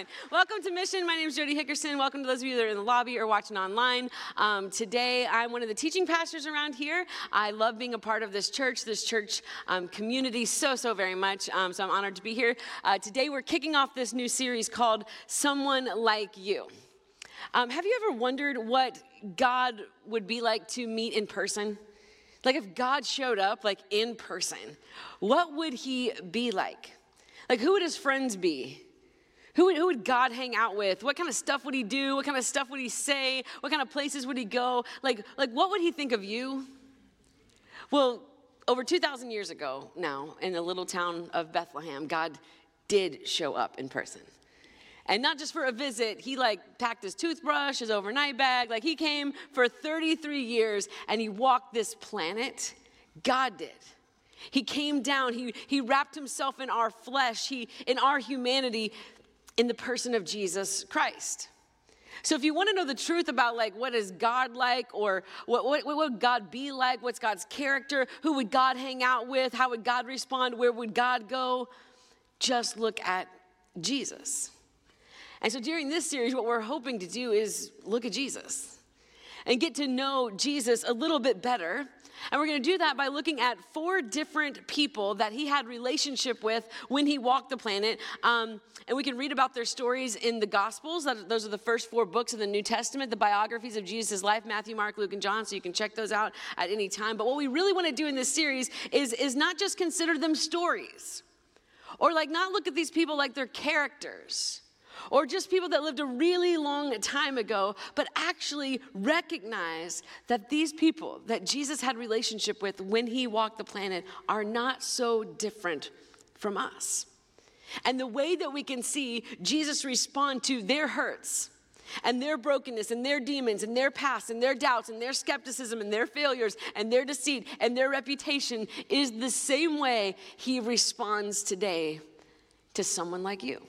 doing? Welcome to Mission. My name is Jodi Hickerson. Welcome to those of you that are in the lobby or watching online. Um, today, I'm one of the teaching pastors around here. I love being a part of this church, this church um, community, so, so very much. Um, so I'm honored to be here. Uh, today, we're kicking off this new series called Someone Like You. Um, have you ever wondered what God would be like to meet in person? Like if God showed up, like in person, what would he be like? Like who would his friends be? Who would, who would God hang out with? What kind of stuff would he do? What kind of stuff would he say? What kind of places would he go? Like, like what would he think of you? Well, over 2,000 years ago now, in the little town of Bethlehem, God did show up in person. And not just for a visit, he like packed his toothbrush, his overnight bag. Like he came for 33 years and he walked this planet. God did. He came down, he, he wrapped himself in our flesh, he, in our humanity, in the person of Jesus Christ. So if you want to know the truth about like what is God like or what, what, what, would God be like, what's God's character, who would God hang out with, how would God respond, where would God go, just look at Jesus. And so during this series, what we're hoping to do is look at Jesus and get to know Jesus a little bit better. And we're going to do that by looking at four different people that he had relationship with when he walked the planet. Um, and we can read about their stories in the Gospels. Those are the first four books of the New Testament, the biographies of Jesus' life Matthew, Mark, Luke, and John. So you can check those out at any time. But what we really want to do in this series is, is not just consider them stories or like not look at these people like they're characters or just people that lived a really long time ago, but actually recognize that these people that Jesus had relationship with when he walked the planet are not so different from us. And the way that we can see Jesus respond to their hurts and their brokenness and their demons and their past and their doubts and their skepticism and their failures and their deceit and their reputation is the same way he responds today to someone like you.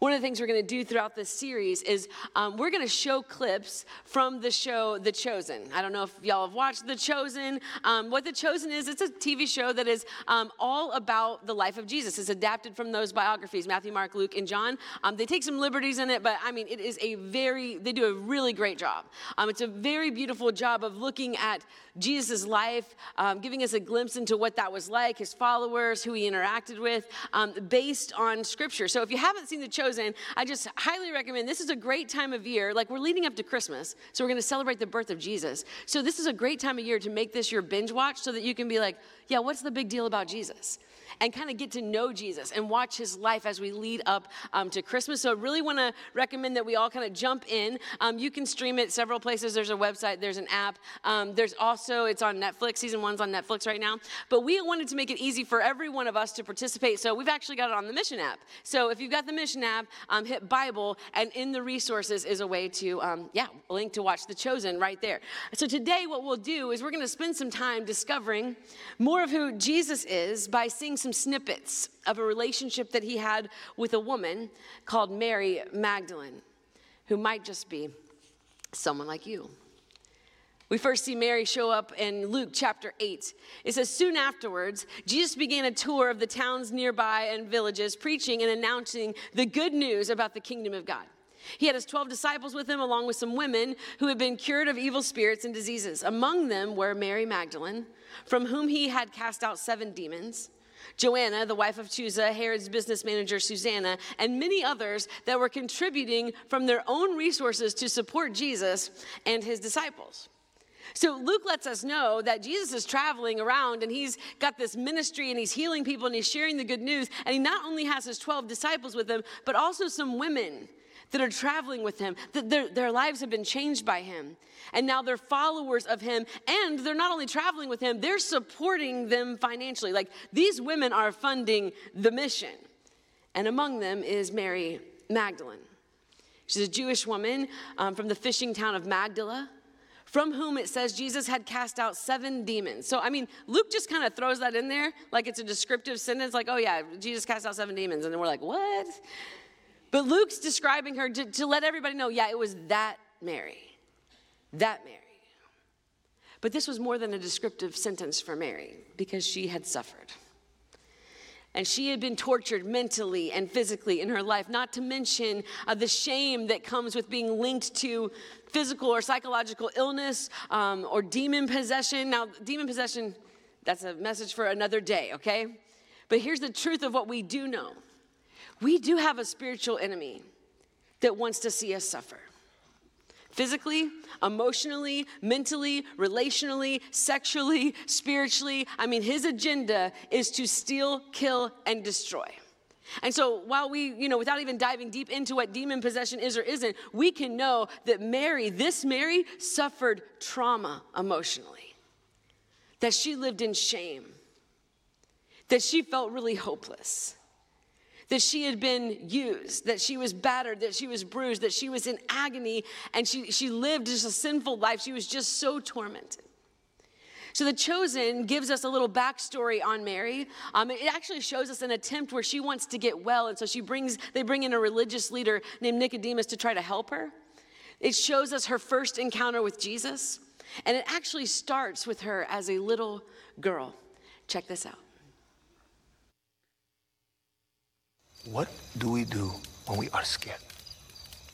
One of the things we're going to do throughout this series is um, we're going to show clips from the show The Chosen. I don't know if y'all have watched The Chosen. Um, what The Chosen is, it's a TV show that is um, all about the life of Jesus. It's adapted from those biographies Matthew, Mark, Luke, and John. Um, they take some liberties in it, but I mean, it is a very, they do a really great job. Um, it's a very beautiful job of looking at Jesus' life, um, giving us a glimpse into what that was like, his followers, who he interacted with, based on scripture. So if you haven't seen The Chosen, chosen, I just highly recommend this is a great time of year. Like we're leading up to Christmas, so we're going to celebrate the birth of Jesus. So this is a great time of year to make this your binge watch so that you can be like, yeah, what's the big deal about Jesus? And kind of get to know Jesus and watch his life as we lead up um, to Christmas. So I really want to recommend that we all kind of jump in. Um, you can stream it several places. There's a website, there's an app. Um, there's also, it's on Netflix. Season one's on Netflix right now. But we wanted to make it easy for every one of us to participate. So we've actually got it on the Mission app. So if you've got the Mission app, um, hit Bible, and in the resources is a way to, um, yeah, link to watch The Chosen right there. So today, what we'll do is we're going to spend some time discovering more of who Jesus is by seeing some snippets of a relationship that he had with a woman called Mary Magdalene, who might just be someone like you. We first see Mary show up in Luke chapter 8. It says, Soon afterwards, Jesus began a tour of the towns nearby and villages, preaching and announcing the good news about the kingdom of God. He had his 12 disciples with him, along with some women who had been cured of evil spirits and diseases. Among them were Mary Magdalene, from whom he had cast out seven demons. Joanna, the wife of Chuza, Herod's business manager Susanna, and many others that were contributing from their own resources to support Jesus and his disciples. So Luke lets us know that Jesus is traveling around and he's got this ministry and he's healing people and he's sharing the good news. And he not only has his 12 disciples with him, but also some women that are traveling with him, that their, their lives have been changed by him. And now they're followers of him. And they're not only traveling with him, they're supporting them financially. Like these women are funding the mission. And among them is Mary Magdalene. She's a Jewish woman um, from the fishing town of Magdala from whom it says Jesus had cast out seven demons. So, I mean, Luke just kind of throws that in there like it's a descriptive sentence, like, oh, yeah, Jesus cast out seven demons. And then we're like, what? But Luke's describing her to, to let everybody know, yeah, it was that Mary. That Mary. But this was more than a descriptive sentence for Mary because she had suffered. And she had been tortured mentally and physically in her life, not to mention uh, the shame that comes with being linked to physical or psychological illness um, or demon possession. Now, demon possession, that's a message for another day, okay? But here's the truth of what we do know we do have a spiritual enemy that wants to see us suffer physically, emotionally, mentally, relationally, sexually, spiritually. I mean, his agenda is to steal, kill, and destroy. And so, while we, you know, without even diving deep into what demon possession is or isn't, we can know that Mary, this Mary, suffered trauma emotionally, that she lived in shame, that she felt really hopeless that she had been used, that she was battered, that she was bruised, that she was in agony, and she, she lived just a sinful life. She was just so tormented. So the chosen gives us a little backstory on Mary. Um, it actually shows us an attempt where she wants to get well, and so she brings they bring in a religious leader named Nicodemus to try to help her. It shows us her first encounter with Jesus, and it actually starts with her as a little girl. Check this out. What do we do when we are scared?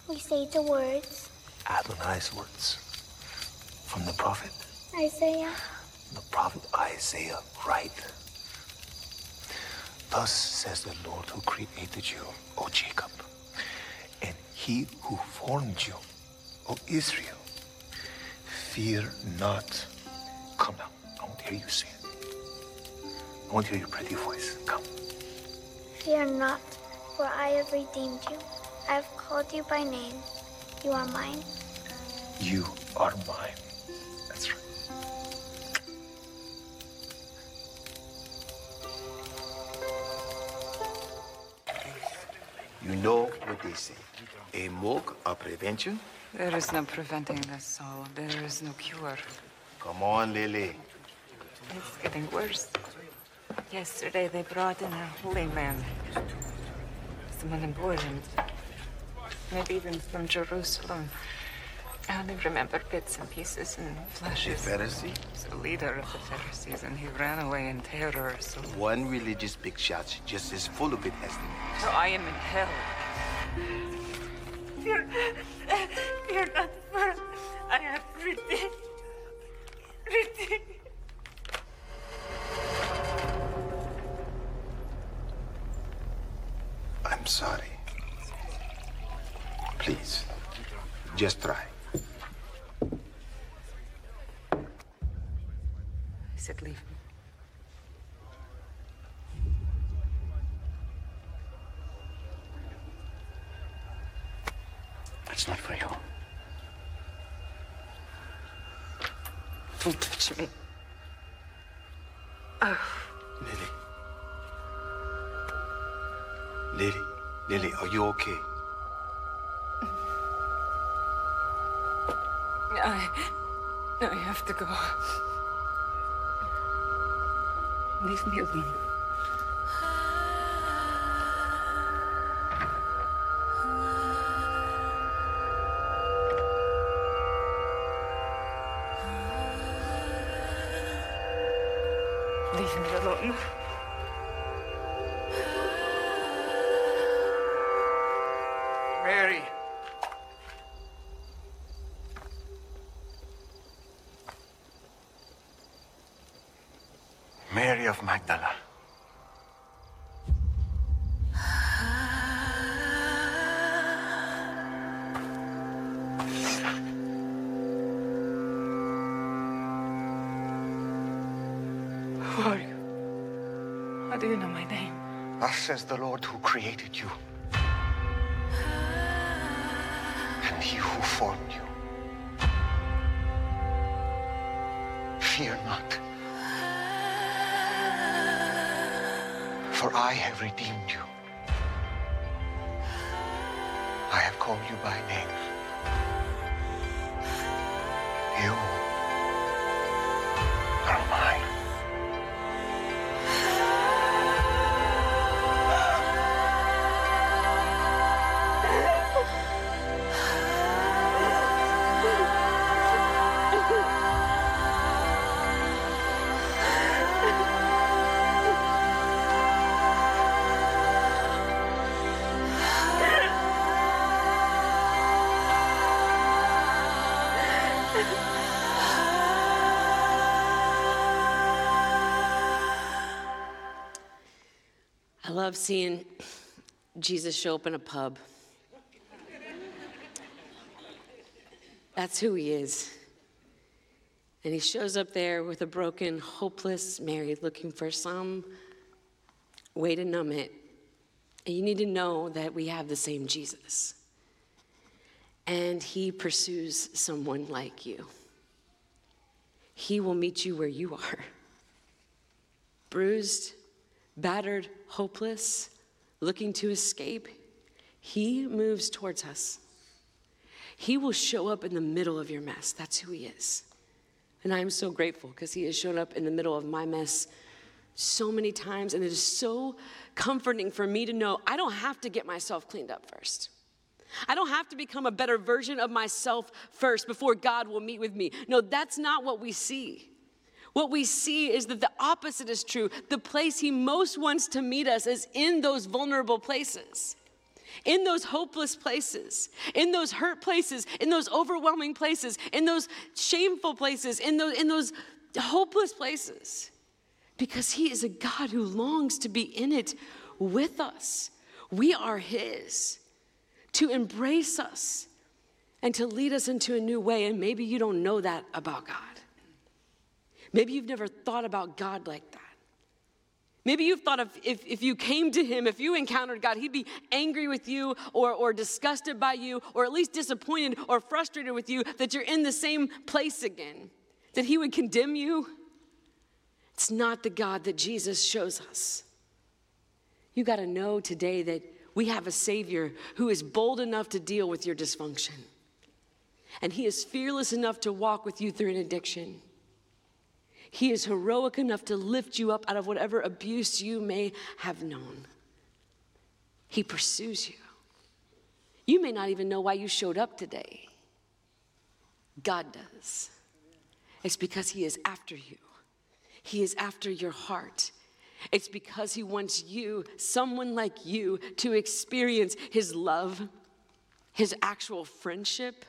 We say the words. Adonai's words. From the prophet? Isaiah. The prophet Isaiah, right? Thus says the Lord who created you, O Jacob, and he who formed you, O Israel. Fear not. Come now. I want to hear you say it. I want to hear your pretty voice. Come. Fear not, for I have redeemed you. I have called you by name. You are mine. You are mine. That's right. You know what they say. A mock a prevention? There is no preventing this, soul. There is no cure. Come on, Lily. It's getting worse. Yesterday they brought in a holy man. Someone important. Maybe even from Jerusalem. I only remember bits and pieces and flashes. Pharisee? He's the leader of the Pharisees, and he ran away in terror, so... One religious big shot just as full of it as the next. So I am in hell. Fear, fear not, for I have redeemed. Just try. I said leave me. That's not for you. Don't touch me. Oh. Lily. Lily, Lily, are you okay? I, I have to go. Leave me alone. Leave me alone. Mary. Mary of Magdala. Who are you? How do you know my name? Thus says the Lord who created you. And he who formed you. Fear not. For I have redeemed you. I have called you by name. Love seeing Jesus show up in a pub. That's who he is. And he shows up there with a broken, hopeless Mary looking for some way to numb it. And you need to know that we have the same Jesus. And he pursues someone like you. He will meet you where you are bruised, battered, hopeless, looking to escape. He moves towards us. He will show up in the middle of your mess. That's who He is. And I'm so grateful because He has shown up in the middle of my mess so many times. And it is so comforting for me to know I don't have to get myself cleaned up first. I don't have to become a better version of myself first before God will meet with me. No, that's not what we see. What we see is that the opposite is true. The place He most wants to meet us is in those vulnerable places in those hopeless places, in those hurt places, in those overwhelming places, in those shameful places, in those, in those hopeless places. Because He is a God who longs to be in it with us. We are His to embrace us and to lead us into a new way. And maybe you don't know that about God. Maybe you've never thought about God like that. Maybe you've thought of if, if you came to him, if you encountered God, he'd be angry with you or, or disgusted by you or at least disappointed or frustrated with you that you're in the same place again, that he would condemn you. It's not the God that Jesus shows us. You got to know today that we have a Savior who is bold enough to deal with your dysfunction. And He is fearless enough to walk with you through an addiction. He is heroic enough to lift you up out of whatever abuse you may have known. He pursues you. You may not even know why you showed up today. God does. It's because He is after you, He is after your heart. It's because He wants you, someone like you, to experience His love, His actual friendship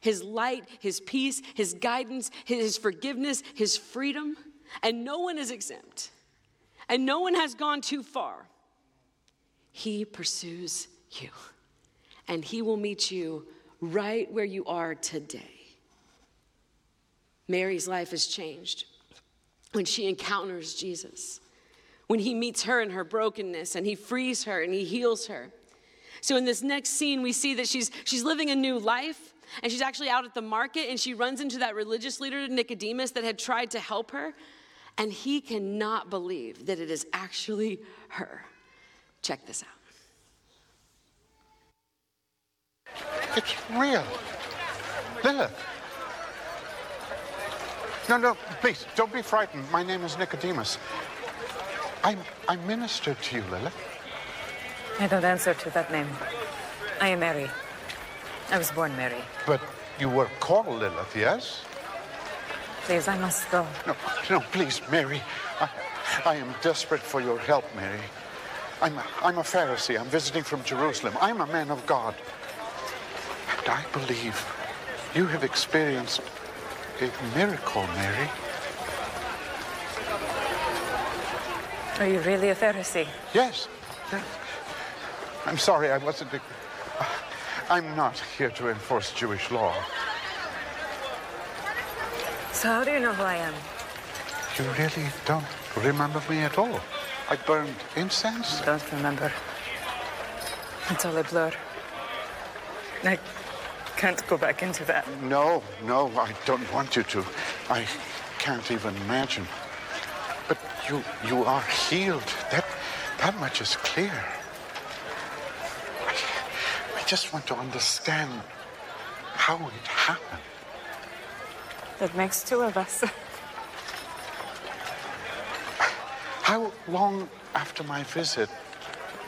his light, his peace, his guidance, his forgiveness, his freedom. And no one is exempt. And no one has gone too far. He pursues you. And he will meet you right where you are today. Mary's life has changed when she encounters Jesus, when he meets her in her brokenness and he frees her and he heals her. So in this next scene, we see that she's, she's living a new life and she's actually out at the market and she runs into that religious leader, Nicodemus, that had tried to help her. And he cannot believe that it is actually her. Check this out. It's real. Lilith. No, no, please, don't be frightened. My name is Nicodemus. I'm I ministered to you, Lilith. I don't answer to that name. I am Mary. I was born Mary. But you were called Lilith, yes? Please, I must go. No, no, please, Mary. I, I am desperate for your help, Mary. I'm a, I'm a Pharisee. I'm visiting from Jerusalem. I'm a man of God. And I believe you have experienced a miracle, Mary. Are you really a Pharisee? Yes. yes. I'm sorry, I wasn't. I'm not here to enforce Jewish law. So how do you know who I am? You really don't remember me at all. I burned incense. I don't remember. It's all a blur. I can't go back into that. No, no, I don't want you to. I can't even imagine. But you you are healed. That that much is clear just want to understand how it happened. That makes two of us. how long after my visit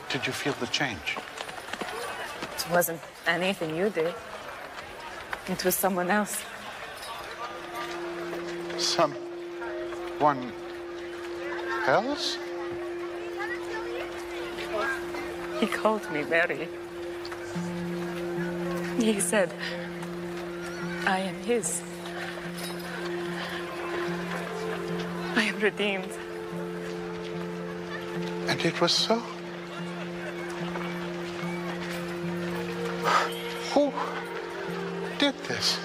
did you feel the change? It wasn't anything you did. It was someone else. Someone else? He called me Mary. He said, I am his. I am redeemed. And it was so. Who did this?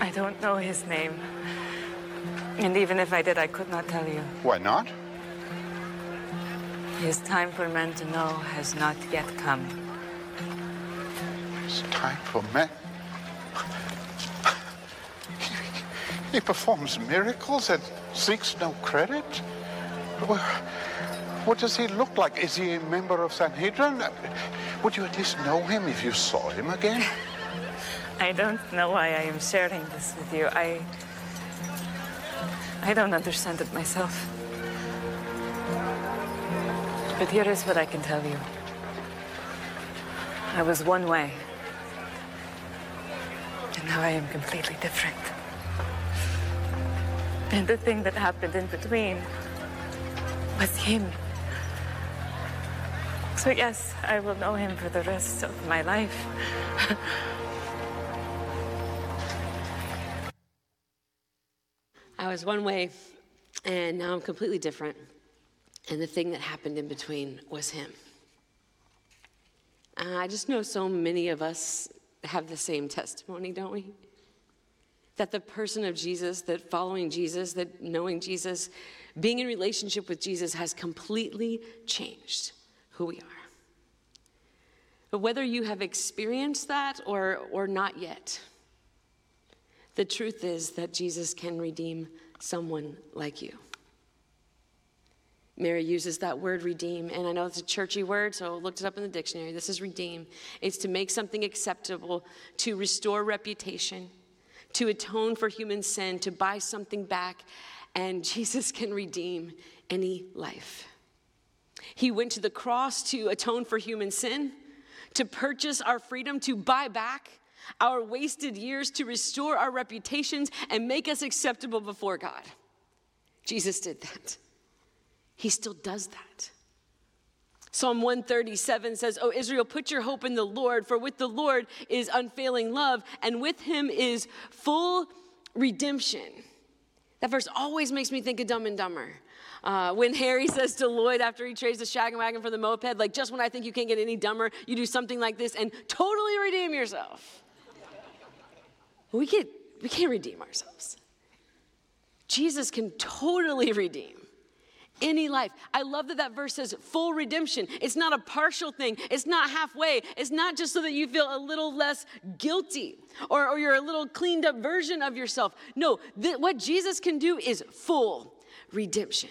I don't know his name. And even if I did, I could not tell you. Why not? His time for men to know has not yet come. For men. He performs miracles and seeks no credit. What does he look like? Is he a member of Sanhedrin? Would you at least know him if you saw him again? I don't know why I am sharing this with you. I. I don't understand it myself. But here is what I can tell you I was one way, now I am completely different. And the thing that happened in between was him. So, yes, I will know him for the rest of my life. I was one way, and now I'm completely different. And the thing that happened in between was him. Uh, I just know so many of us have the same testimony, don't we? That the person of Jesus, that following Jesus, that knowing Jesus, being in relationship with Jesus has completely changed who we are. But whether you have experienced that or, or not yet, the truth is that Jesus can redeem someone like you. Mary uses that word redeem, and I know it's a churchy word, so I looked it up in the dictionary. This is redeem. It's to make something acceptable, to restore reputation, to atone for human sin, to buy something back, and Jesus can redeem any life. He went to the cross to atone for human sin, to purchase our freedom, to buy back our wasted years, to restore our reputations, and make us acceptable before God. Jesus did that. He still does that. Psalm 137 says, Oh, Israel, put your hope in the Lord, for with the Lord is unfailing love, and with him is full redemption. That verse always makes me think of Dumb and Dumber. Uh, when Harry says to Lloyd after he trades the shaggin' wagon for the moped, like, just when I think you can't get any dumber, you do something like this and totally redeem yourself. we, can't, we can't redeem ourselves. Jesus can totally redeem any life. I love that that verse says full redemption. It's not a partial thing, it's not halfway. It's not just so that you feel a little less guilty or, or you're a little cleaned up version of yourself. No, th- what Jesus can do is full redemption.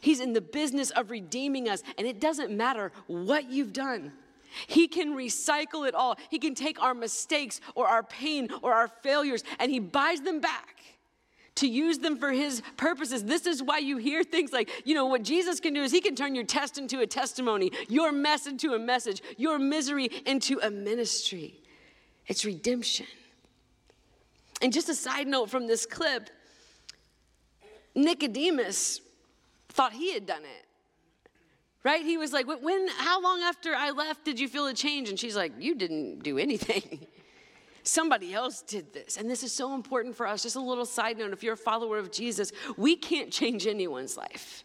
He's in the business of redeeming us, and it doesn't matter what you've done. He can recycle it all. He can take our mistakes or our pain or our failures and he buys them back to use them for his purposes. This is why you hear things like, you know, what Jesus can do is he can turn your test into a testimony, your mess into a message, your misery into a ministry. It's redemption. And just a side note from this clip Nicodemus thought he had done it. Right? He was like, when, how long after I left did you feel a change? And she's like, you didn't do anything. Somebody else did this. And this is so important for us. Just a little side note if you're a follower of Jesus, we can't change anyone's life.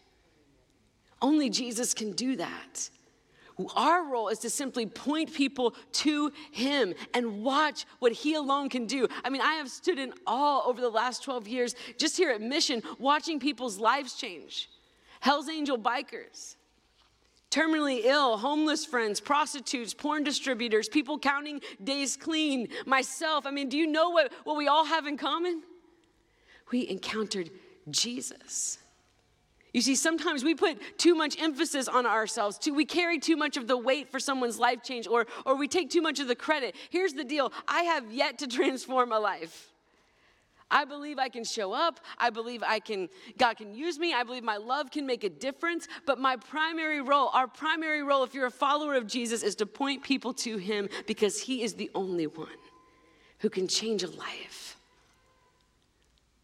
Only Jesus can do that. Our role is to simply point people to Him and watch what He alone can do. I mean, I have stood in awe over the last 12 years, just here at Mission, watching people's lives change. Hell's Angel bikers, terminally ill, homeless friends, prostitutes, porn distributors, people counting days clean, myself. I mean, do you know what, what we all have in common? We encountered Jesus. You see, sometimes we put too much emphasis on ourselves. Too, we carry too much of the weight for someone's life change, or, or we take too much of the credit. Here's the deal I have yet to transform a life. I believe I can show up. I believe I can God can use me. I believe my love can make a difference, but my primary role, our primary role if you're a follower of Jesus is to point people to him because he is the only one who can change a life.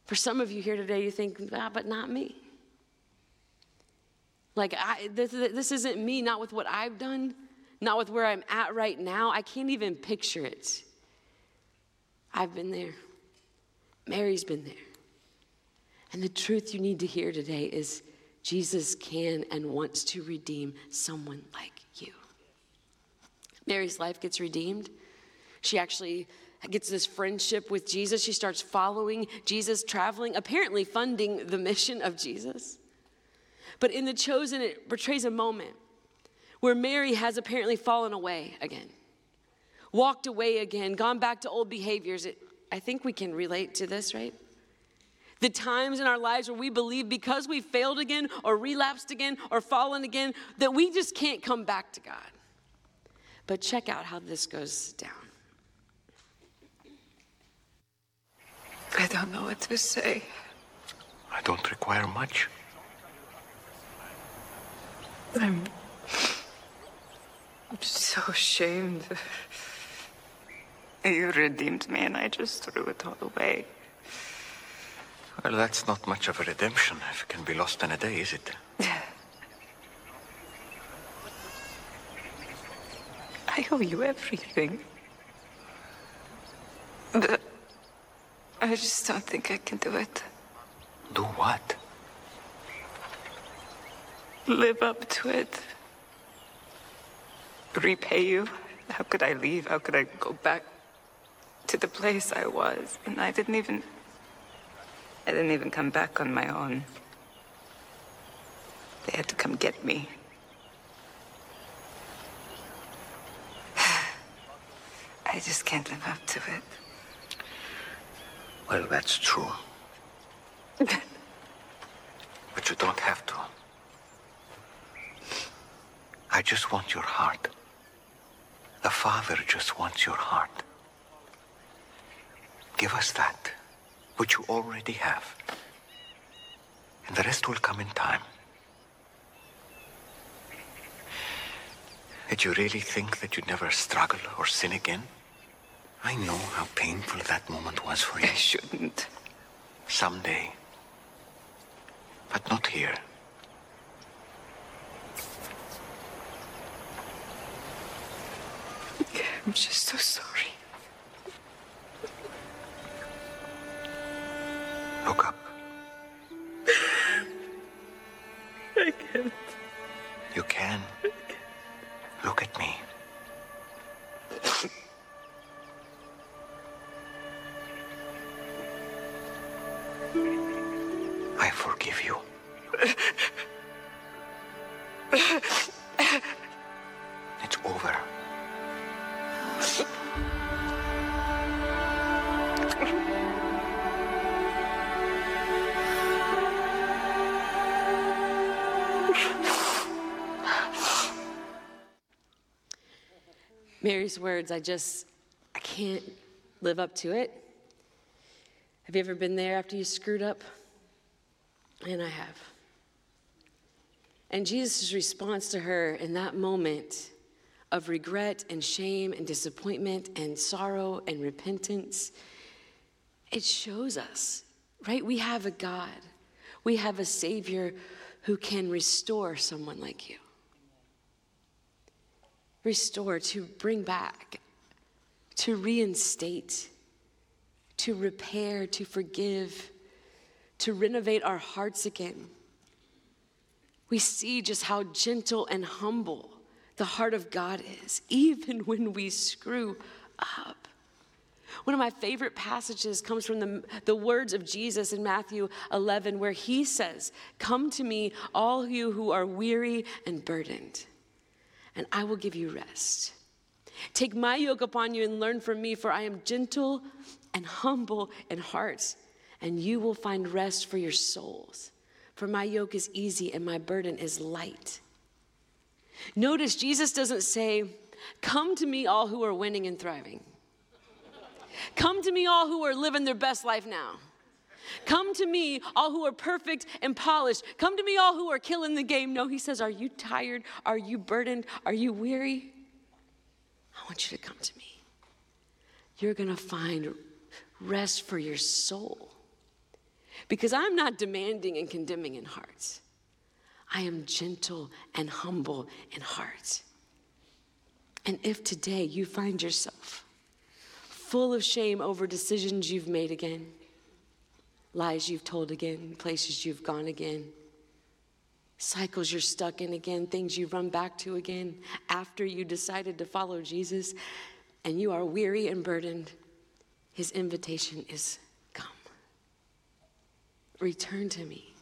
For some of you here today you think, ah, but not me. Like I, this, this isn't me, not with what I've done, not with where I'm at right now. I can't even picture it. I've been there. Mary's been there. And the truth you need to hear today is Jesus can and wants to redeem someone like you. Mary's life gets redeemed She actually gets this friendship with Jesus. She starts following Jesus, traveling, apparently funding the mission of Jesus. But in The Chosen, it portrays a moment where Mary has apparently fallen away again, walked away again, gone back to old behaviors. It, I think we can relate to this, right? The times in our lives where we believe because we failed again or relapsed again or fallen again that we just can't come back to God. But check out how this goes down. I don't know what to say. I don't require much. I'm. I'm so ashamed. You redeemed me, and I just threw it all away. Well, that's not much of a redemption if it can be lost in a day, is it? I owe you everything. But I just don't think I can do it. Do what? Live up to it. Repay you. How could I leave? How could I go back to the place I was? And I didn't even. I didn't even come back on my own. They had to come get me. I just can't live up to it. Well, that's true. but you don't have to. I just want your heart. The Father just wants your heart. Give us that, which you already have. And the rest will come in time. Did you really think that you'd never struggle or sin again? I know how painful that moment was for you. I shouldn't. Someday. But not here. I'm just so sorry. Look up. I can't. You can. Look at me. I forgive you. It's over. Mary's words, I just, I can't live up to it. Have you ever been there after you screwed up? And I have. And Jesus' response to her in that moment of regret and shame and disappointment and sorrow and repentance, it shows us, right? We have a God, we have a Savior who can restore someone like you restore, to bring back, to reinstate, to repair, to forgive, to renovate our hearts again. We see just how gentle and humble the heart of God is, even when we screw up. One of my favorite passages comes from the, the words of Jesus in Matthew 11, where he says, Come to me, all you who are weary and burdened and I will give you rest. Take my yoke upon you and learn from me, for I am gentle and humble in heart, and you will find rest for your souls. For my yoke is easy and my burden is light. Notice Jesus doesn't say, Come to me, all who are winning and thriving. Come to me, all who are living their best life now. Come to me, all who are perfect and polished. Come to me, all who are killing the game. No, he says, Are you tired? Are you burdened? Are you weary? I want you to come to me. You're going to find rest for your soul. Because I'm not demanding and condemning in heart. I am gentle and humble in heart. And if today you find yourself full of shame over decisions you've made again, lies you've told again, places you've gone again, cycles you're stuck in again, things you run back to again after you decided to follow Jesus. and you are weary and burdened, his invitation is come. Return to me.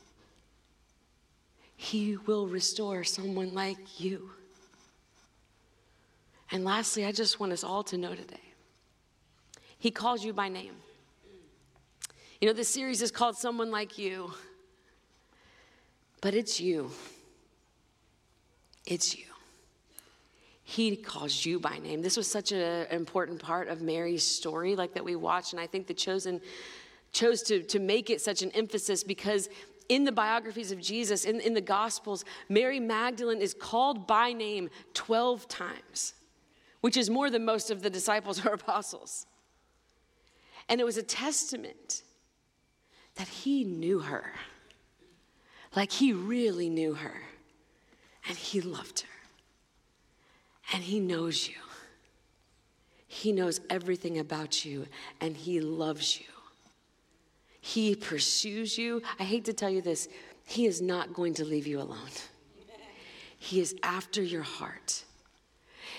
He will restore someone like you. And lastly, I just want us all to know today He calls you by name. You know, this series is called Someone Like You, but it's you. It's you. He calls you by name. This was such an important part of Mary's story, like that we watched, and I think the chosen chose to, to make it such an emphasis because in the biographies of Jesus, in, in the Gospels, Mary Magdalene is called by name 12 times, which is more than most of the disciples or apostles. And it was a testament that he knew her. Like he really knew her. And he loved her. And he knows you. He knows everything about you. And he loves you. He pursues you. I hate to tell you this, he is not going to leave you alone. He is after your heart.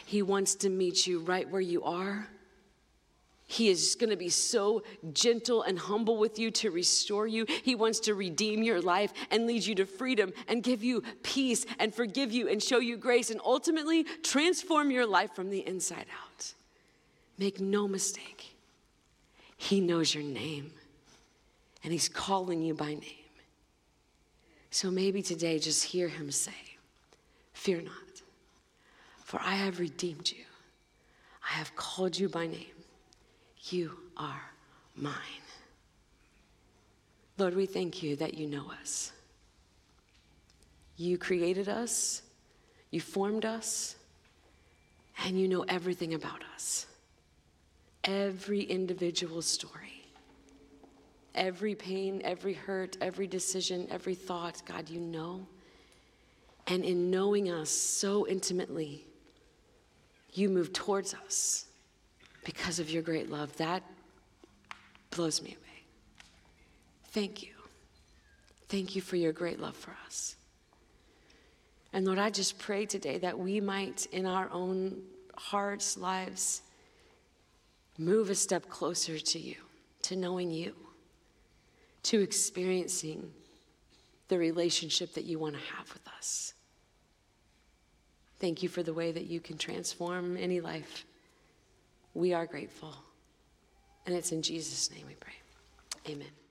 He wants to meet you right where you are he is going to be so gentle and humble with you to restore you. He wants to redeem your life and lead you to freedom and give you peace and forgive you and show you grace and ultimately transform your life from the inside out. Make no mistake, He knows your name and He's calling you by name. So maybe today just hear Him say, Fear not, for I have redeemed you, I have called you by name. You are mine. Lord, we thank you that you know us. You created us, you formed us, and you know everything about us. Every individual story, every pain, every hurt, every decision, every thought, God, you know. And in knowing us so intimately, you move towards us because of your great love. That blows me away. Thank you. Thank you for your great love for us. And Lord, I just pray today that we might, in our own hearts, lives, move a step closer to you, to knowing you, to experiencing the relationship that you want to have with us. Thank you for the way that you can transform any life. We are grateful. And it's in Jesus' name we pray. Amen.